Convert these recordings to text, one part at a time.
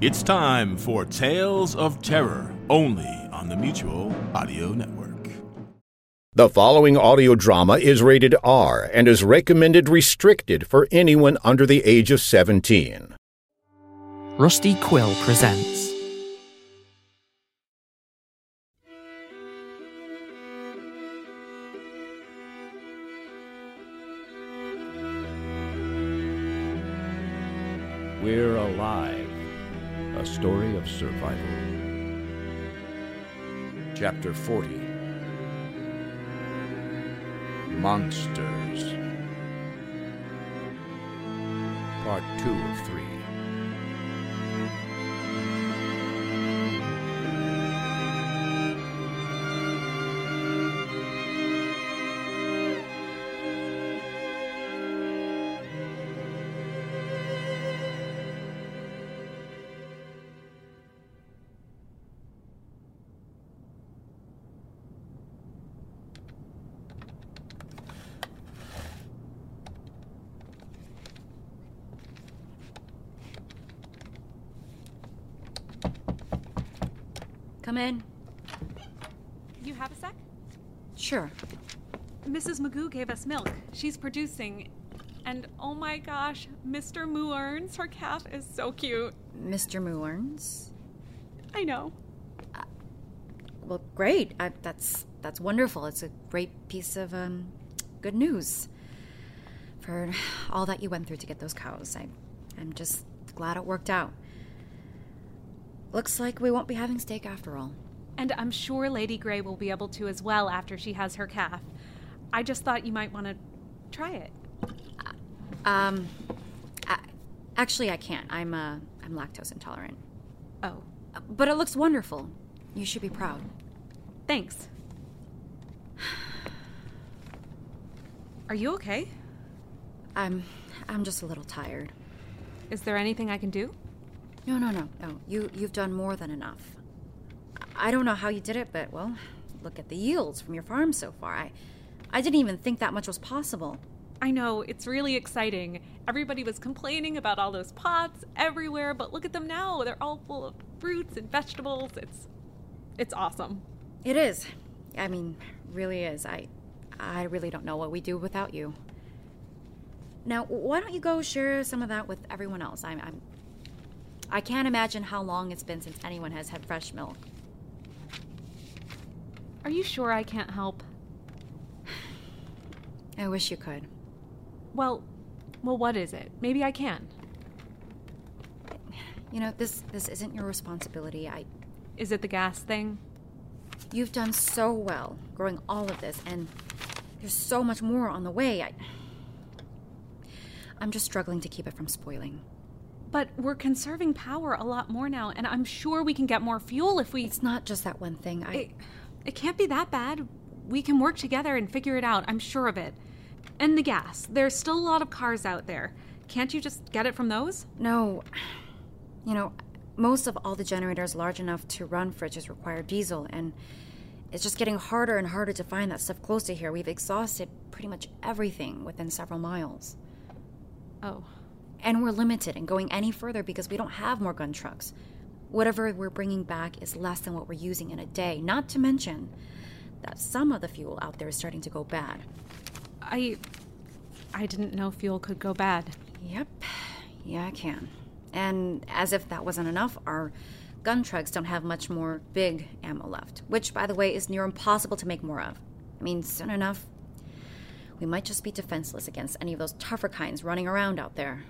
It's time for Tales of Terror, only on the Mutual Audio Network. The following audio drama is rated R and is recommended restricted for anyone under the age of 17. Rusty Quill presents Story of Survival. Chapter 40 Monsters. Part 2 of 3. Come in. You have a sec? Sure. Mrs. Magoo gave us milk. She's producing. And oh my gosh, Mr. Moorns, her calf is so cute. Mr. Moorns. I know. Well, great. I, that's that's wonderful. It's a great piece of um, good news for all that you went through to get those cows. I, I'm just glad it worked out. Looks like we won't be having steak after all. And I'm sure Lady Grey will be able to as well after she has her calf. I just thought you might want to try it. Um, I, actually, I can't. I'm uh, I'm lactose intolerant. Oh, But it looks wonderful. You should be proud. thanks. Are you okay? I'm I'm just a little tired. Is there anything I can do? No, no, no, no. You you've done more than enough. I don't know how you did it, but well, look at the yields from your farm so far. I I didn't even think that much was possible. I know, it's really exciting. Everybody was complaining about all those pots everywhere, but look at them now. They're all full of fruits and vegetables. It's it's awesome. It is. I mean, really is. I I really don't know what we do without you. Now, why don't you go share some of that with everyone else? I'm, I'm I can't imagine how long it's been since anyone has had fresh milk. Are you sure I can't help? I wish you could. Well, well what is it? Maybe I can. You know, this this isn't your responsibility. I Is it the gas thing? You've done so well growing all of this, and there's so much more on the way. I, I'm just struggling to keep it from spoiling. But we're conserving power a lot more now, and I'm sure we can get more fuel if we. It's not just that one thing. I, It, it can't be that bad. We can work together and figure it out, I'm sure of it. And the gas. There's still a lot of cars out there. Can't you just get it from those? no, you know, most of all the generators large enough to run fridges require diesel, and it's just getting harder and harder to find that stuff close to here. We've exhausted pretty much everything within several miles. Oh. And we're limited in going any further because we don't have more gun trucks. Whatever we're bringing back is less than what we're using in a day, not to mention that some of the fuel out there is starting to go bad. I. I didn't know fuel could go bad. Yep, yeah, I can. And as if that wasn't enough, our gun trucks don't have much more big ammo left, which, by the way, is near impossible to make more of. I mean, soon enough, we might just be defenseless against any of those tougher kinds running around out there.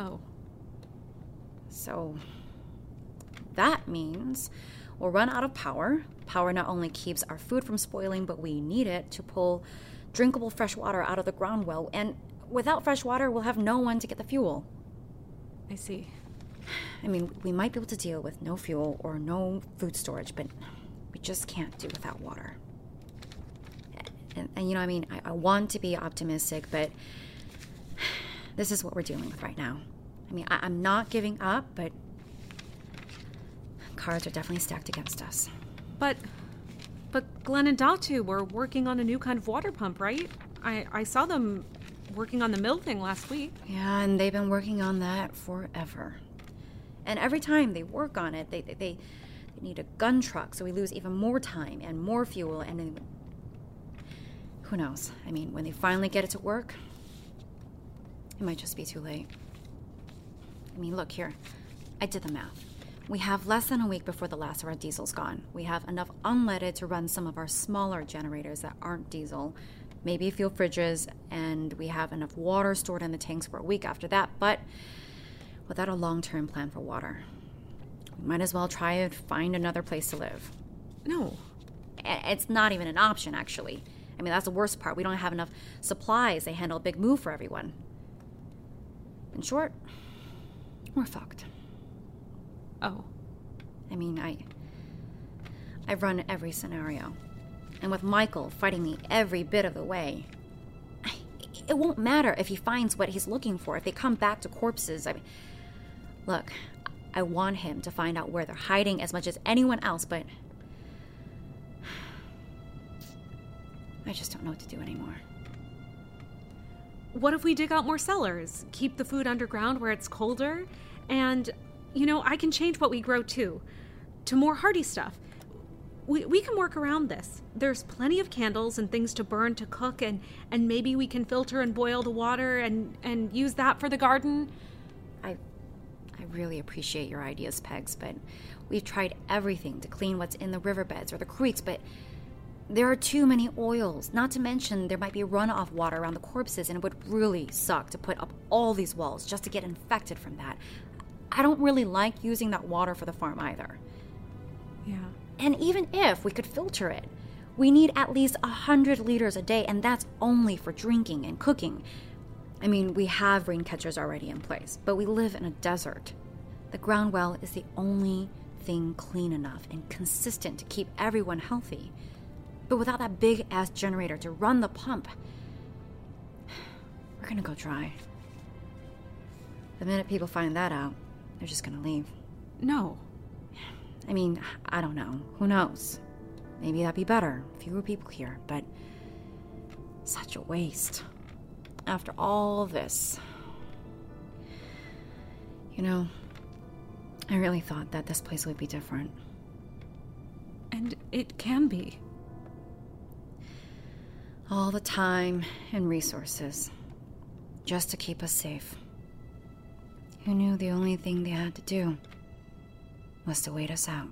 Oh. So that means we'll run out of power. Power not only keeps our food from spoiling, but we need it to pull drinkable fresh water out of the ground well. And without fresh water, we'll have no one to get the fuel. I see. I mean, we might be able to deal with no fuel or no food storage, but we just can't do without water. And, and you know, I mean, I, I want to be optimistic, but this is what we're dealing with right now. I mean, I, I'm not giving up, but cards are definitely stacked against us. But, but Glenn and Datu were working on a new kind of water pump, right? I, I saw them working on the mill thing last week. Yeah, and they've been working on that forever. And every time they work on it, they, they, they, they need a gun truck, so we lose even more time and more fuel, and then, who knows? I mean, when they finally get it to work, it might just be too late. I mean, look here. I did the math. We have less than a week before the last of our diesel's gone. We have enough unleaded to run some of our smaller generators that aren't diesel, maybe a few fridges, and we have enough water stored in the tanks for a week after that, but without a long term plan for water. We might as well try and find another place to live. No. It's not even an option, actually. I mean, that's the worst part. We don't have enough supplies to handle a big move for everyone. In short, we're fucked. Oh. I mean, I. I've run every scenario. And with Michael fighting me every bit of the way, I, it won't matter if he finds what he's looking for, if they come back to corpses. I mean, look, I want him to find out where they're hiding as much as anyone else, but. I just don't know what to do anymore. What if we dig out more cellars, keep the food underground where it's colder, and, you know, I can change what we grow too, to more hardy stuff. We, we can work around this. There's plenty of candles and things to burn to cook, and, and maybe we can filter and boil the water and, and use that for the garden. I I really appreciate your ideas, Pegs, but we've tried everything to clean what's in the riverbeds or the creeks, but there are too many oils. Not to mention there might be runoff water around the corpses, and it would really suck to put up all these walls just to get infected from that. I don't really like using that water for the farm either. Yeah. And even if we could filter it, we need at least a hundred liters a day, and that's only for drinking and cooking. I mean, we have rain catchers already in place, but we live in a desert. The ground well is the only thing clean enough and consistent to keep everyone healthy. But without that big ass generator to run the pump, we're gonna go dry. The minute people find that out, they're just gonna leave. No. I mean, I don't know. Who knows? Maybe that'd be better. Fewer people here, but such a waste. After all this. You know, I really thought that this place would be different. And it can be. All the time and resources just to keep us safe. Who knew the only thing they had to do was to wait us out?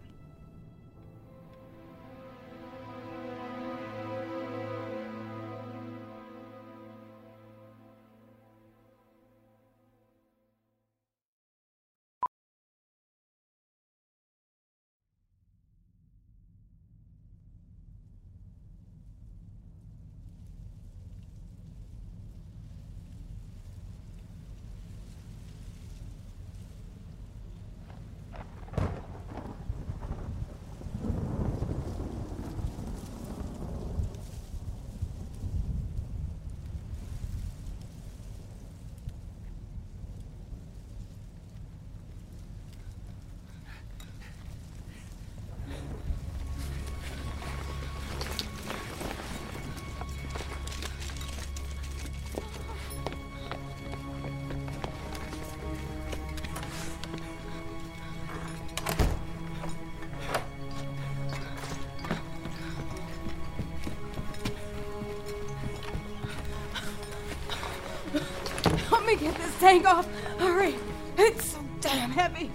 Tank off. Hurry. It's so damn heavy.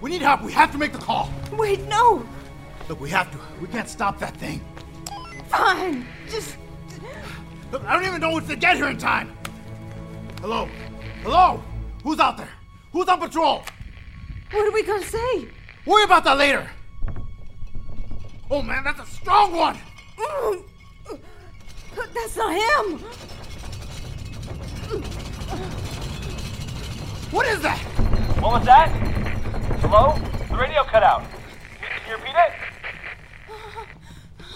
We need help. We have to make the call. Wait, no. Look, we have to. We can't stop that thing. Fine. Just Look, I don't even know if to get here in time. Hello? Hello? Who's out there? Who's on patrol? what are we gonna say? Worry about that later. Oh man, that's a strong one. Mm. That's not him. What is that? What was that? Hello? The radio cut out. Can you repeat it?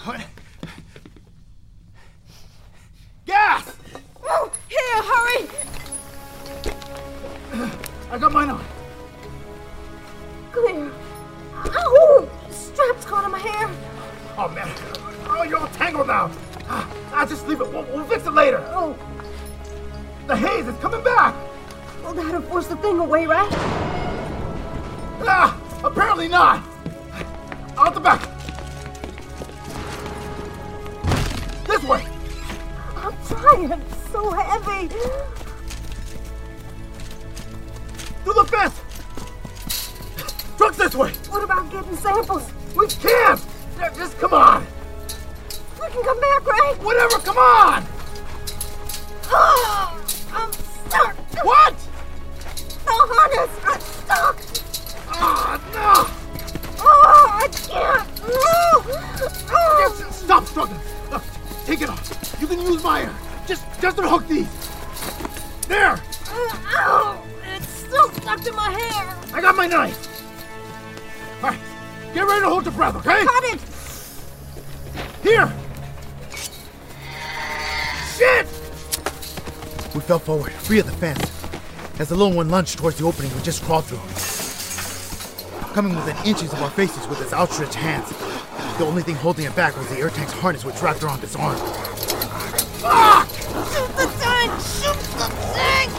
What? Gas! Oh, here, hurry! I got mine on. Clear. Ow! Straps caught on my hair. Oh man. Oh, you're all tangled now. Ah, I'll just leave it. We'll, we'll fix it later. Oh, The haze is coming back. Well, that'll force the thing away, right? Ah, apparently not. Out the back. This way. I'm trying. It's so heavy. Through the fence. Truck's this way. What about getting samples? We can't. Just come on. We can come back, right? Whatever. Come on. Oh, I'm stuck. What? The. I'm stuck. Ah, no. Oh, I can't. No. Oh. Yes, stop struggling. Look, take it off. You can use my air. Just, just unhook these. There. Ow! It's still stuck to my hair. I got my knife. All right, get ready to hold your breath, okay? Cut it. Here. Shit! We fell forward, free of the fence. As the little one lunged towards the opening, we just crawled through. Coming within inches of our faces with its outstretched hands. The only thing holding it back was the air tank's harness which wrapped around its arm. Fuck! Shoot the thing. Shoot the thing.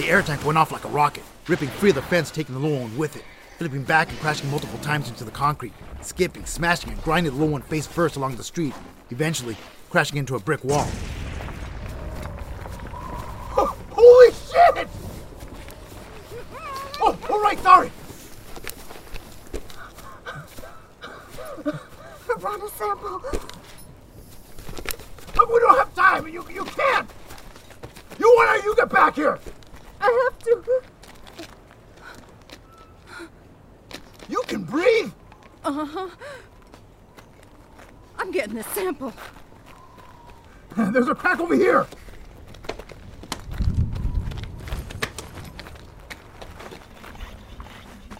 The air tank went off like a rocket, ripping free of the fence, taking the little one with it, flipping back and crashing multiple times into the concrete, skipping, smashing, and grinding the little one face first along the street, eventually crashing into a brick wall. Oh, holy shit! Oh, all right, sorry. Run a sample. Look, we don't have time. You, you can't. You want to? You get back here. I have to. You can breathe. Uh huh. I'm getting a sample. There's a crack over here.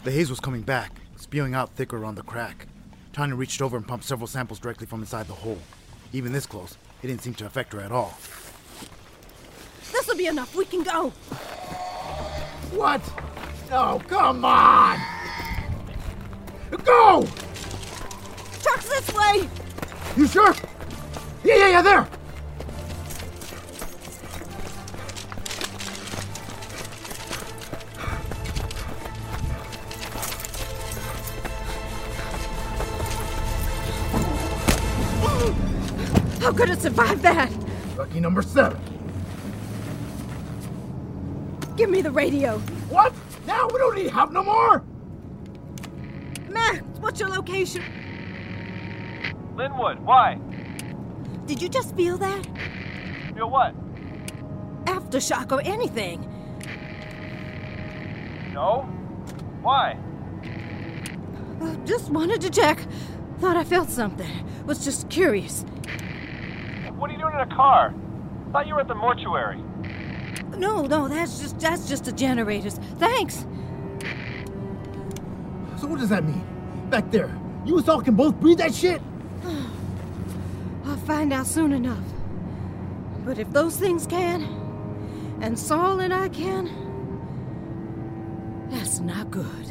The haze was coming back, spewing out thicker around the crack. Tanya reached over and pumped several samples directly from inside the hole. Even this close, it didn't seem to affect her at all. This'll be enough. We can go. What? Oh, come on. Go! Truck's this way. You sure? Yeah, yeah, yeah, there. Could it survive that? Lucky number seven. Give me the radio. What? Now we don't need help no more. Max, what's your location? Linwood, why? Did you just feel that? Feel what? Aftershock or anything? No? Why? Uh, just wanted to check. Thought I felt something. Was just curious. What are you doing in a car? Thought you were at the mortuary. No, no, that's just that's just the generators. Thanks. So what does that mean? Back there, you and all can both breathe that shit? I'll find out soon enough. But if those things can, and Saul and I can, that's not good.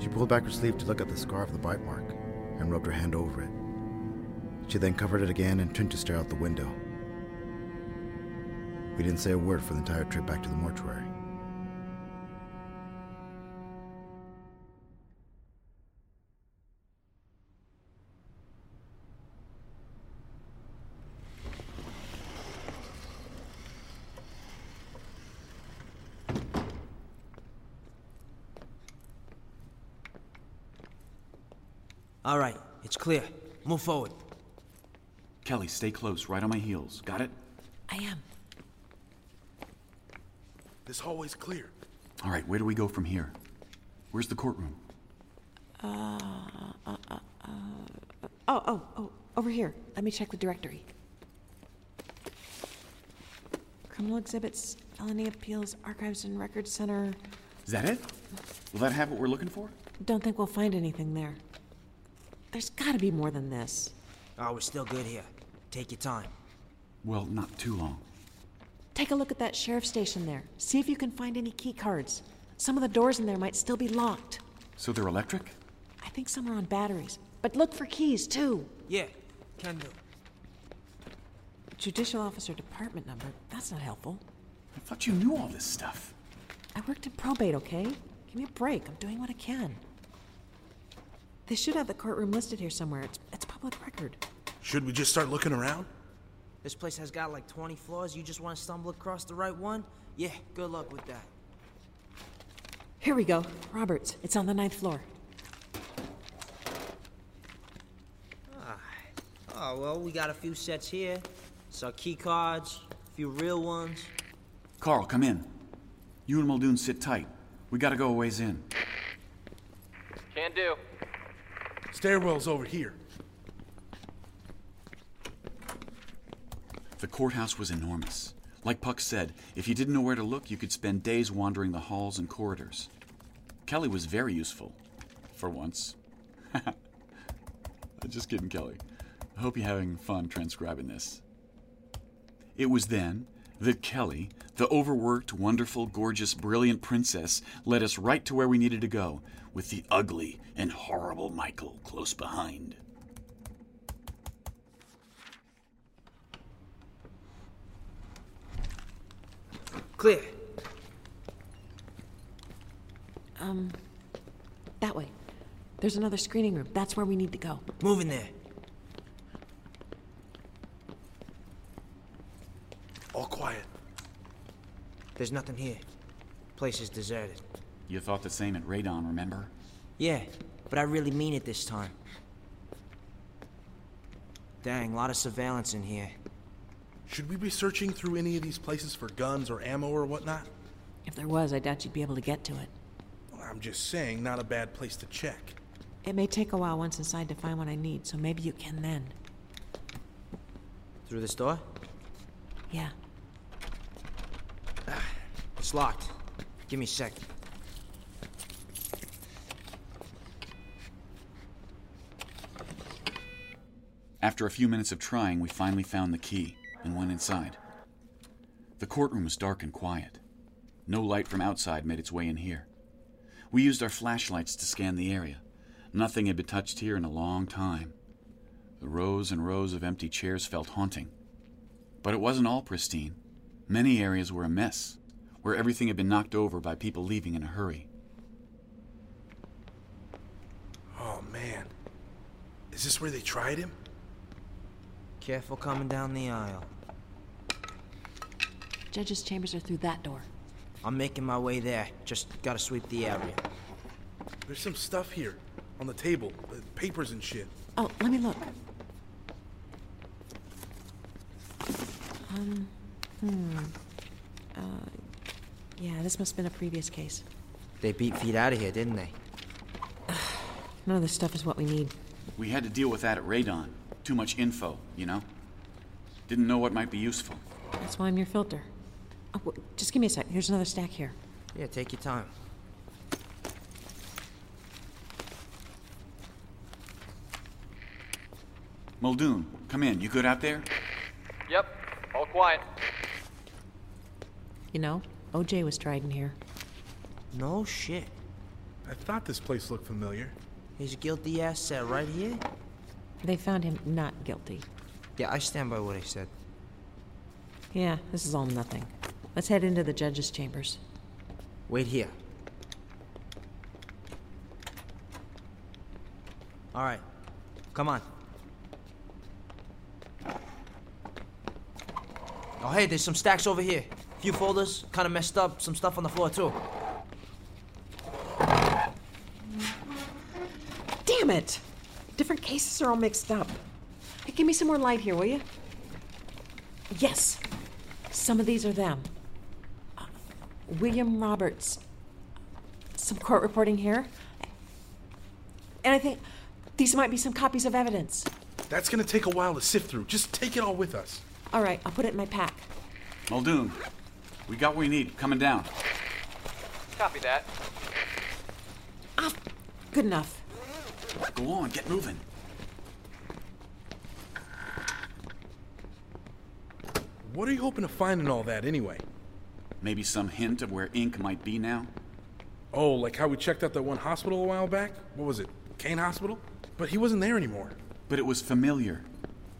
She pulled back her sleeve to look at the scar of the bite mark and rubbed her hand over it. She then covered it again and turned to stare out the window. We didn't say a word for the entire trip back to the mortuary. All right, it's clear. Move forward. Kelly, stay close, right on my heels. Got it? I am. This hallway's clear. All right, where do we go from here? Where's the courtroom? Uh, uh, uh, uh, oh, oh, oh, over here. Let me check the directory. Criminal exhibits, felony appeals, archives and records center. Is that it? Will that have what we're looking for? Don't think we'll find anything there. There's gotta be more than this. Oh, we're still good here. Take your time. Well, not too long. Take a look at that sheriff station there. See if you can find any key cards. Some of the doors in there might still be locked. So they're electric? I think some are on batteries. But look for keys, too. Yeah, can do. Judicial officer department number. That's not helpful. I thought you knew all this stuff. I worked in probate, okay? Give me a break. I'm doing what I can. They should have the courtroom listed here somewhere. It's, it's public record. Should we just start looking around? This place has got like 20 floors. You just want to stumble across the right one? Yeah, good luck with that. Here we go. Roberts. It's on the ninth floor. Ah. Oh, well, we got a few sets here. Some key cards, a few real ones. Carl, come in. You and Muldoon sit tight. We gotta go a ways in. Can do. Stairwell's over here. The courthouse was enormous. Like Puck said, if you didn't know where to look, you could spend days wandering the halls and corridors. Kelly was very useful. For once. Just kidding, Kelly. I hope you're having fun transcribing this. It was then that Kelly, the overworked, wonderful, gorgeous, brilliant princess, led us right to where we needed to go, with the ugly and horrible Michael close behind. Clear. Um, that way. There's another screening room. That's where we need to go. Move in there. All quiet. There's nothing here. Place is deserted. You thought the same at Radon, remember? Yeah, but I really mean it this time. Dang, a lot of surveillance in here. Should we be searching through any of these places for guns or ammo or whatnot? If there was, I doubt you'd be able to get to it. Well, I'm just saying, not a bad place to check. It may take a while once inside to find what I need, so maybe you can then. Through this door? Yeah. It's locked. Give me a sec. After a few minutes of trying, we finally found the key and went inside. The courtroom was dark and quiet. No light from outside made its way in here. We used our flashlights to scan the area. Nothing had been touched here in a long time. The rows and rows of empty chairs felt haunting. But it wasn't all pristine. Many areas were a mess, where everything had been knocked over by people leaving in a hurry. Oh, man. Is this where they tried him? Careful coming down the aisle. Judge's chambers are through that door. I'm making my way there. Just gotta sweep the area. There's some stuff here on the table, uh, papers and shit. Oh, let me look. Um, hmm. Uh, yeah, this must have been a previous case. They beat feet out of here, didn't they? None of this stuff is what we need. We had to deal with that at Radon. Too much info, you know? Didn't know what might be useful. That's why I'm your filter. Oh, w- just give me a sec. Here's another stack here. Yeah, take your time. Muldoon, come in. You good out there? Yep, all quiet. You know, OJ was tried in here. No shit. I thought this place looked familiar. His guilty ass sat right here? They found him not guilty. Yeah, I stand by what I said. Yeah, this is all nothing. Let's head into the judge's chambers. Wait here. All right, come on. Oh, hey, there's some stacks over here. Few folders, kind of messed up. Some stuff on the floor too. Damn it! Different cases are all mixed up. Hey, give me some more light here, will you? Yes. Some of these are them. Uh, William Roberts. Some court reporting here. And I think these might be some copies of evidence. That's gonna take a while to sift through. Just take it all with us. All right, I'll put it in my pack. Muldoon, we got what we need. Coming down. Copy that. Ah, Good enough. Go on, get moving. What are you hoping to find in all that anyway? Maybe some hint of where Ink might be now? Oh, like how we checked out that one hospital a while back? What was it? Kane Hospital? But he wasn't there anymore. But it was familiar.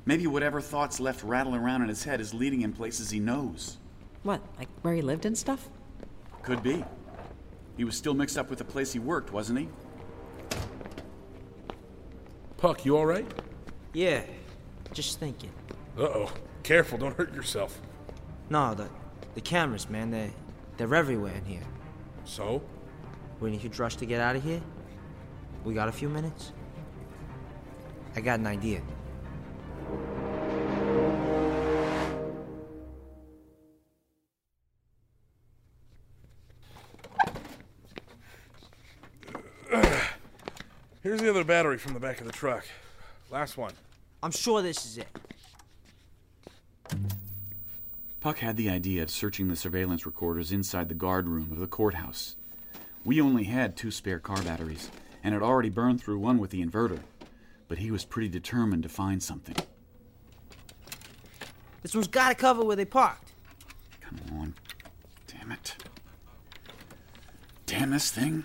Maybe whatever thoughts left rattling around in his head is leading him places he knows. What, like where he lived and stuff? Could be. He was still mixed up with the place he worked, wasn't he? Puck, you alright? Yeah, just thinking. Uh oh. Careful, don't hurt yourself. No, the the cameras, man, they they're everywhere in here. So? We need to rush to get out of here? We got a few minutes? I got an idea. The other battery from the back of the truck. Last one. I'm sure this is it. Puck had the idea of searching the surveillance recorders inside the guard room of the courthouse. We only had two spare car batteries, and had already burned through one with the inverter. But he was pretty determined to find something. This one's gotta cover where they parked. Come on. Damn it. Damn this thing.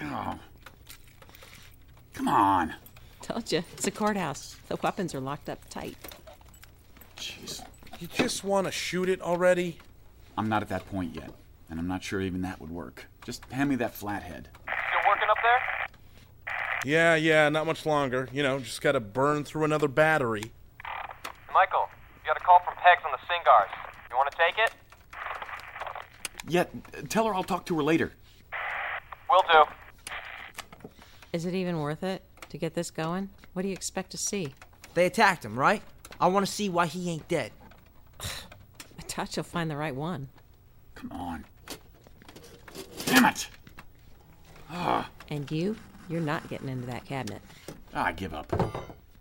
Oh. Come on. Told you, it's a courthouse. The weapons are locked up tight. Jeez. You just want to shoot it already? I'm not at that point yet, and I'm not sure even that would work. Just hand me that flathead. Still working up there? Yeah, yeah, not much longer. You know, just gotta burn through another battery. Michael, you got a call from Pegs on the SINCGARS. You want to take it? Yeah, tell her I'll talk to her later. Will do. Is it even worth it to get this going? What do you expect to see? They attacked him, right? I want to see why he ain't dead. I doubt you'll find the right one. Come on. Damn it! Ah, And you? You're not getting into that cabinet. I give up.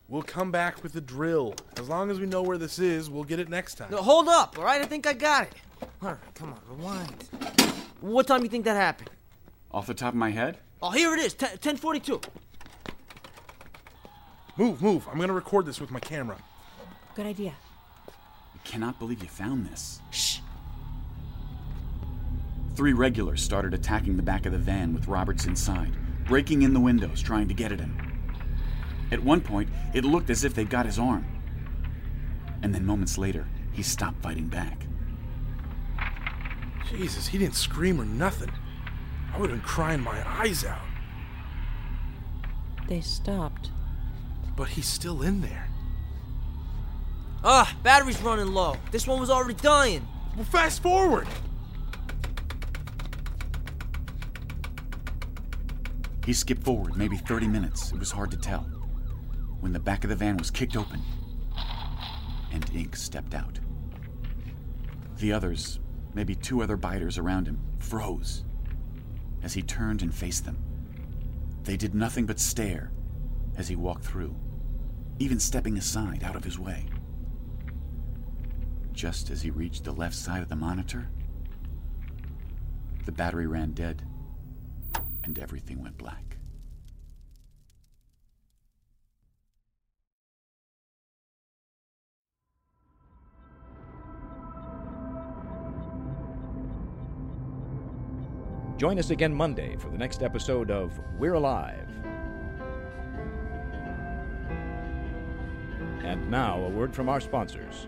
We'll come back with the drill. As long as we know where this is, we'll get it next time. No, hold up, all right? I think I got it. All right, come on, rewind. What time do you think that happened? Off the top of my head? Oh, here it is, 10, 1042. Move, move. I'm gonna record this with my camera. Good idea. I cannot believe you found this. Shh. Three regulars started attacking the back of the van with Roberts inside, breaking in the windows, trying to get at him. At one point, it looked as if they'd got his arm. And then moments later, he stopped fighting back. Jesus, he didn't scream or nothing. I would have been crying my eyes out. They stopped. But he's still in there. Ah, battery's running low. This one was already dying. Well, fast forward. He skipped forward maybe 30 minutes. It was hard to tell. When the back of the van was kicked open, and Ink stepped out. The others, maybe two other biters around him, froze as he turned and faced them. They did nothing but stare as he walked through, even stepping aside out of his way. Just as he reached the left side of the monitor, the battery ran dead, and everything went black. Join us again Monday for the next episode of We're Alive. And now, a word from our sponsors.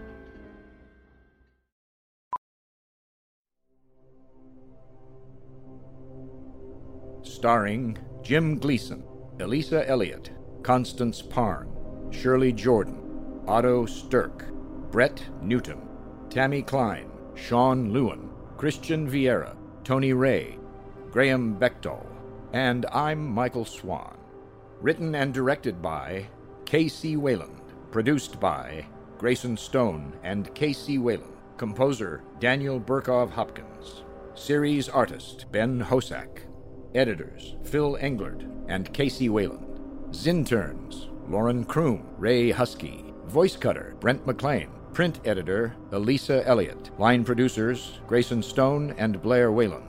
Starring Jim Gleason, Elisa Elliott, Constance Parn, Shirley Jordan, Otto Stirk, Brett Newton, Tammy Klein, Sean Lewin, Christian Vieira, Tony Ray, Graham Bechtel, and I'm Michael Swan. Written and directed by K.C. Wayland. Produced by Grayson Stone and K.C. Wayland. Composer Daniel Burkov Hopkins. Series artist Ben Hosack. Editors Phil Englert and K.C. Wayland. Zinterns Lauren Kroom, Ray Husky. Voice cutter Brent McLean. Print editor Elisa Elliott. Line producers Grayson Stone and Blair Whalen.